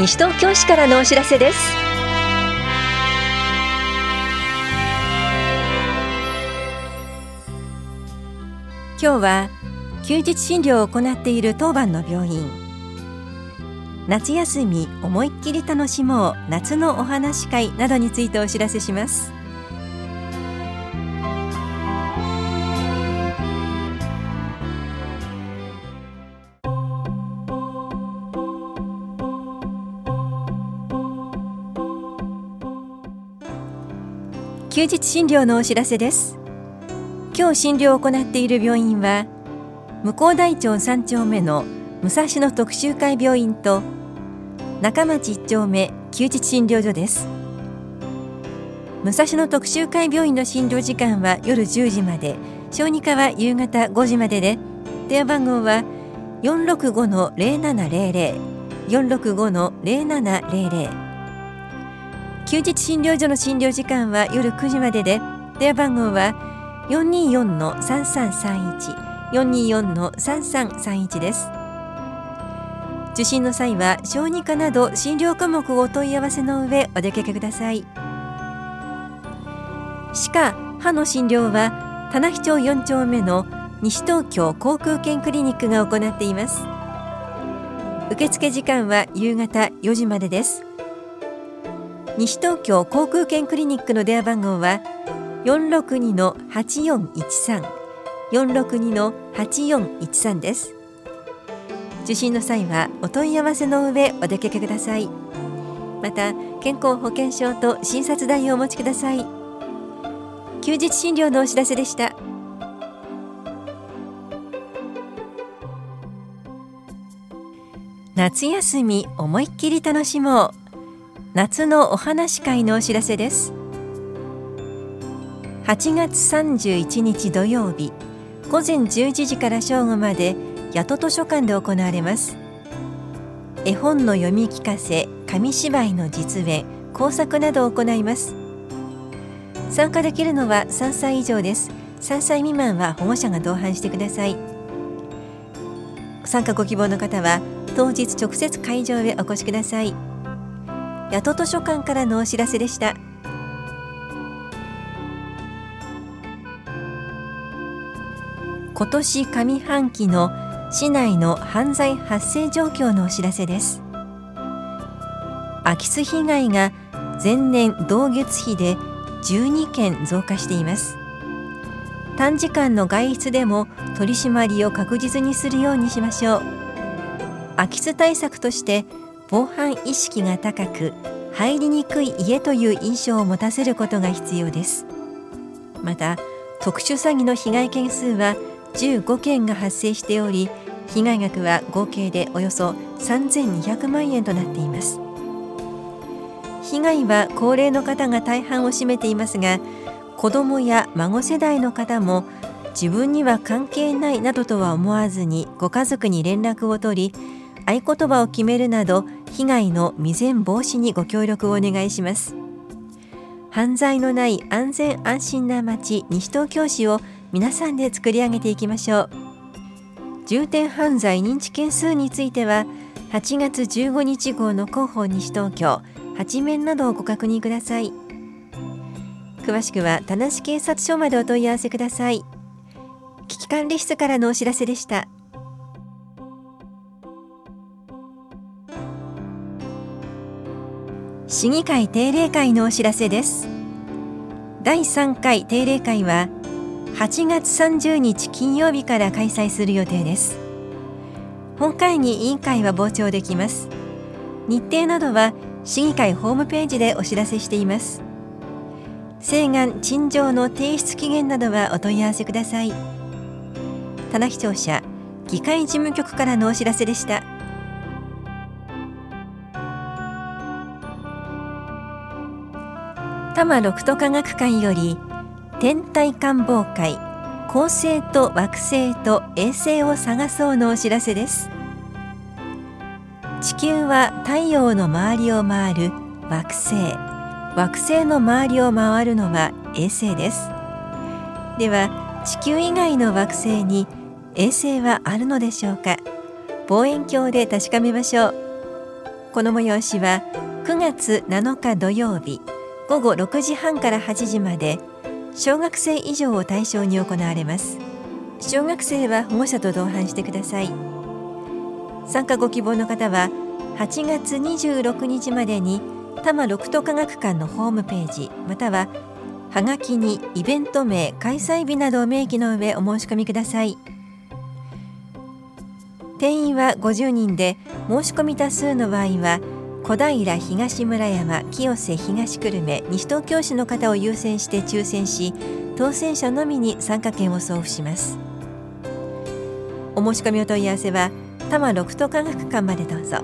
西東京市からのお知らせです。今日は休日診療を行っている当番の病院。夏休み思いっきり楽しもう夏のお話会などについてお知らせします。休日診療のお知らせです。今日診療を行っている病院は向こう大町3丁目の武蔵野特集会病院と中町1丁目休日診療所です。武蔵野特集会病院の診療時間は夜10時まで小児科は夕方5時までで電話番号は465-0700 465-0700休日診療所の診療時間は夜9時までで電話番号は424-3331 424-3331です。受診の際は小児科など診療科目をお問い合わせの上お出かけください。歯科・歯の診療は棚視町4丁目の西東京航空券クリニックが行っています。受付時間は夕方4時までです。西東京航空券クリニックの電話番号は462-8413 462-8413です。受診の際はお問い合わせの上お出かけください。また健康保険証と診察代をお持ちください。休日診療のお知らせでした。夏休み思いっきり楽しもう。夏のお話会のお知らせです。8月31日土曜日午前11時から正午まで八戸図書館で行われます。絵本の読み聞かせ紙芝居の実演工作などを行います。参加できるのは3歳以上です。3歳未満は保護者が同伴してください。参加ご希望の方は当日直接会場へお越しください。八戸図書館からのお知らせでした。今年上半期の市内の犯罪発生状況のお知らせです。空き巣被害が前年同月比で12件増加しています。短時間の外出でも取り締まりを確実にするようにしましょう。空き巣対策として防犯意識が高く入りにくい家という印象を持たせることが必要です。また特殊詐欺の被害件数は15件が発生しており被害額は合計でおよそ3200万円となっています。被害は高齢の方が大半を占めていますが子どもや孫世代の方も自分には関係ないなどとは思わずにご家族に連絡を取り合言葉を決めるなど被害の未然防止にご協力をお願いします。犯罪のない安全安心な街西東京市を皆さんで作り上げていきましょう。重点犯罪認知件数については8月15日号の広報西東京8面などをご確認ください。詳しくは田無警察署までお問い合わせください。危機管理室からのお知らせでした。市議会定例会のお知らせです。第3回定例会は8月30日金曜日から開催する予定です。本会議委員会は傍聴できます。日程などは市議会ホームページでお知らせしています。請願陳情の提出期限などはお問い合わせください。棚視聴者議会事務局からのお知らせでした。多摩六都科学館より天体観望会恒星と惑星と衛星を探そうのお知らせです。地球は太陽の周りを回る惑星。惑星の周りを回るのは衛星です。では地球以外の惑星に衛星はあるのでしょうか？望遠鏡で確かめましょう。この催しは9月7日土曜日。午後6時半から8時まで小学生以上を対象に行われます。小学生は保護者と同伴してください。参加ご希望の方は8月26日までに多摩六都科学館のホームページまたははがきにイベント名開催日などを明記の上お申し込みください。定員は50人で申し込み多数の場合は小平東村山清瀬東久留米西東京市の方を優先して抽選し当選者のみに参加券を送付します。お申し込みお問い合わせは多摩六都科学館までどうぞ。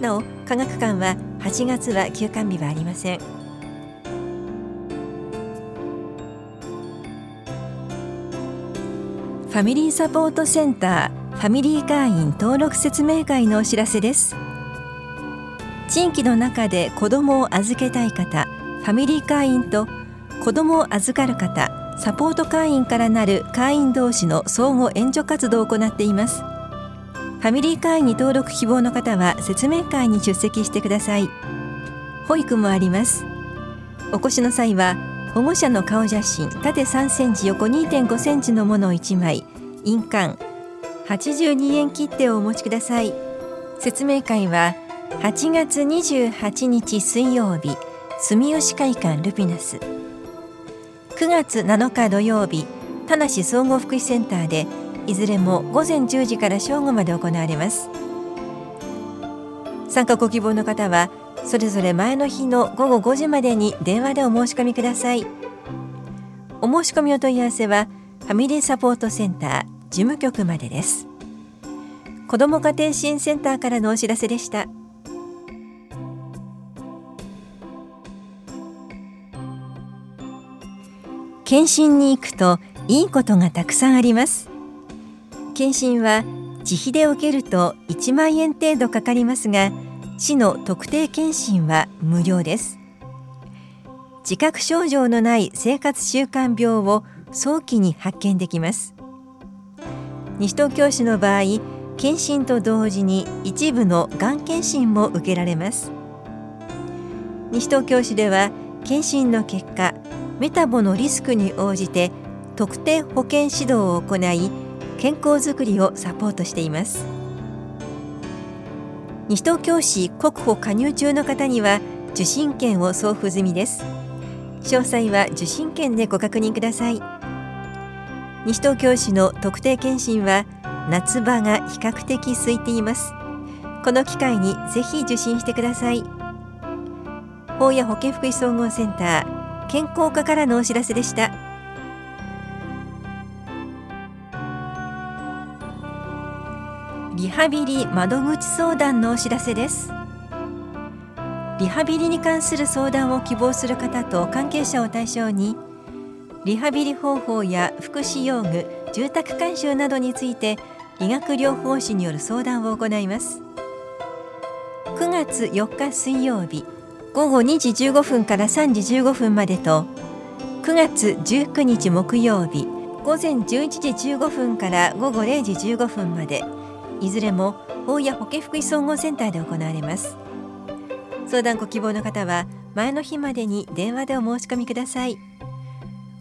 なお科学館は8月は休館日はありません。ファミリーサポートセンターファミリー会員登録説明会のお知らせです。地域の中で子どもを預けたい方ファミリー会員と子どもを預かる方サポート会員からなる会員同士の相互援助活動を行っています。ファミリー会員に登録希望の方は説明会に出席してください。保育もあります。お越しの際は保護者の顔写真縦3センチ横2.5センチのものを1枚印鑑82円切手をお持ちください。説明会は8月28日水曜日住吉会館ルピナス。9月7日土曜日田無総合福祉センターでいずれも午前10時から正午まで行われます。参加ご希望の方はそれぞれ前の日の午後5時までに電話でお申し込みください。お申し込みお問い合わせはファミリーサポートセンター事務局までです。子ども家庭支援センターからのお知らせでした。検診に行くといいことがたくさんあります。検診は自費で受けると1万円程度かかりますが市の特定検診は無料です。自覚症状のない生活習慣病を早期に発見できます。西東京市の場合検診と同時に一部のがん検診も受けられます。西東京市では検診の結果メタボのリスクに応じて特定保健指導を行い健康づくりをサポートしています。西東京市国保加入中の方には受診券を送付済みです。詳細は受診券でご確認ください。西東京市の特定健診は夏場が比較的空いています。この機会にぜひ受診してください。法や保健福祉総合センター健康課からのお知らせでした。リハビリ窓口相談のお知らせです。リハビリに関する相談を希望する方と関係者を対象にリハビリ方法や福祉用具住宅改修などについて理学療法士による相談を行います。9月4日水曜日午後2時15分から3時15分までと9月19日木曜日午前11時15分から午後0時15分までいずれも法や保健福祉総合センターで行われます。相談ご希望の方は前の日までに電話でお申し込みください。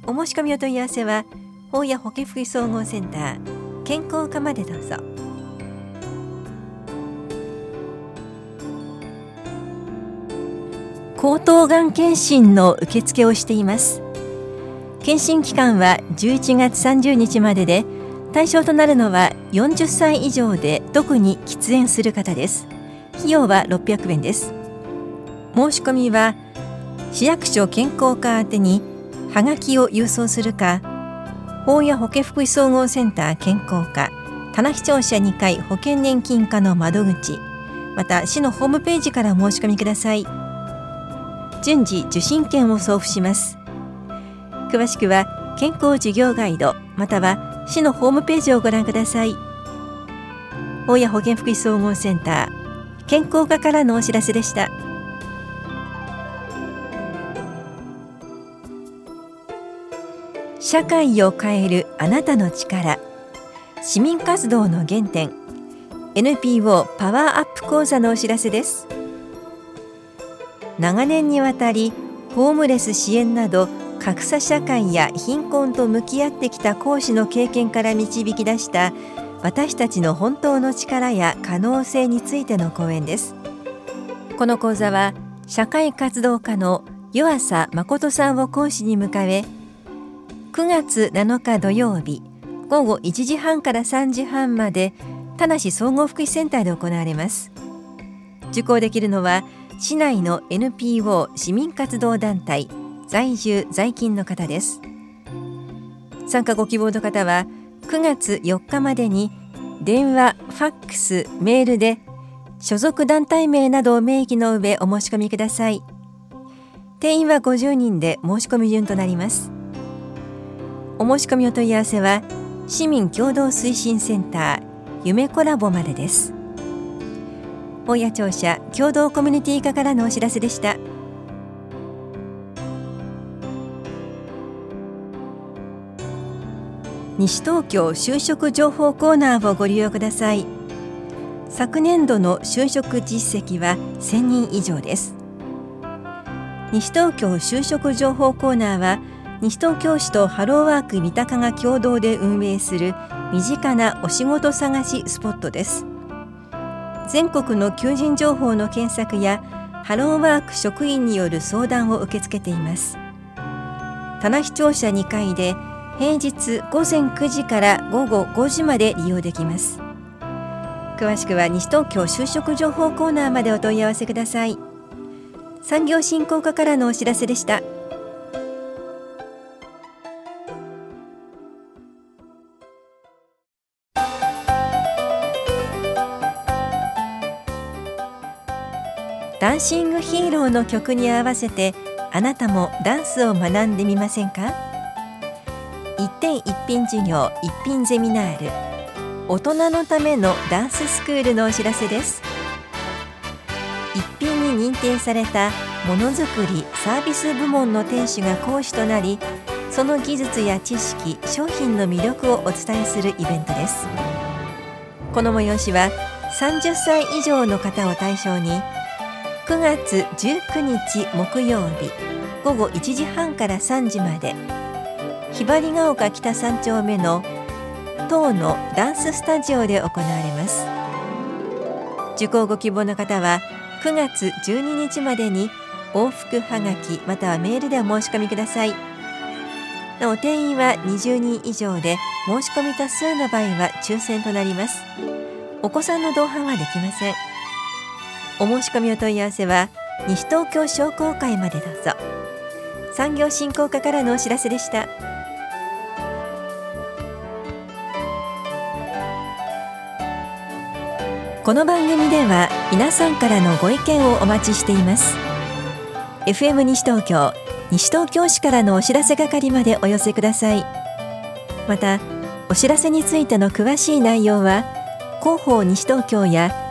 お申し込みお問い合わせは法や保健福祉総合センター健康課までどうぞ。口頭がん検診の受付をしています。検診期間は11月30日までで対象となるのは40歳以上で特に喫煙する方です。費用は600円です。申し込みは市役所健康課宛にはがきを郵送するか法や保健福祉総合センター健康課棚視聴者2階保険年金課の窓口また市のホームページからお申し込みください。順次受診券を送付します。詳しくは健康事業ガイドまたは市のホームページをご覧ください。大谷保健福祉総合センター健康課からのお知らせでした。社会を変えるあなたの力市民活動の原点 NPO パワーアップ講座のお知らせです。長年にわたりホームレス支援など格差社会や貧困と向き合ってきた講師の経験から導き出した私たちの本当の力や可能性についての講演です。この講座は社会活動家の湯浅誠さんを講師に迎え9月7日土曜日午後1時半から3時半まで田梨総合福祉センターで行われます。受講できるのは市内の NPO 市民活動団体在住在勤の方です。参加ご希望の方は9月4日までに電話、ファックス、メールで所属団体名などを明記の上お申し込みください。定員は50人で申し込み順となります。お申し込みお問い合わせは市民共同推進センター夢コラボまでです。本屋庁舎共同コミュニティ課からのお知らせでした。西東京就職情報コーナーをご利用ください。昨年度の就職実績は1000人以上です。西東京就職情報コーナーは西東京市とハローワーク三鷹が共同で運営する身近なお仕事探しスポットです。全国の求人情報の検索やハローワーク職員による相談を受け付けています。棚視聴者2階で平日午前9時から午後5時まで利用できます。詳しくは西東京就職情報コーナーまでお問い合わせください。産業振興課からのお知らせでした。ダンシングヒーローの曲に合わせてあなたもダンスを学んでみませんか？一点一品授業一品ゼミナール。大人のためのダンススクールのお知らせです。一品に認定されたものづくりサービス部門の店主が講師となりその技術や知識商品の魅力をお伝えするイベントです。この催しは30歳以上の方を対象に9月19日木曜日午後1時半から3時まで。ひばりが丘北3丁目の当のダンススタジオで行われます。受講ご希望の方は9月12日までに往復はがきまたはメールでお申し込みください。なお定員は20人以上で申し込み多数の場合は抽選となります。お子さんの同伴はできません。お申し込みお問い合わせは西東京商工会までどうぞ。産業振興課からのお知らせでした。この番組では皆さんからのご意見をお待ちしています。FM 西東京西東京市からのお知らせ係までお寄せください。またお知らせについての詳しい内容は広報西東京や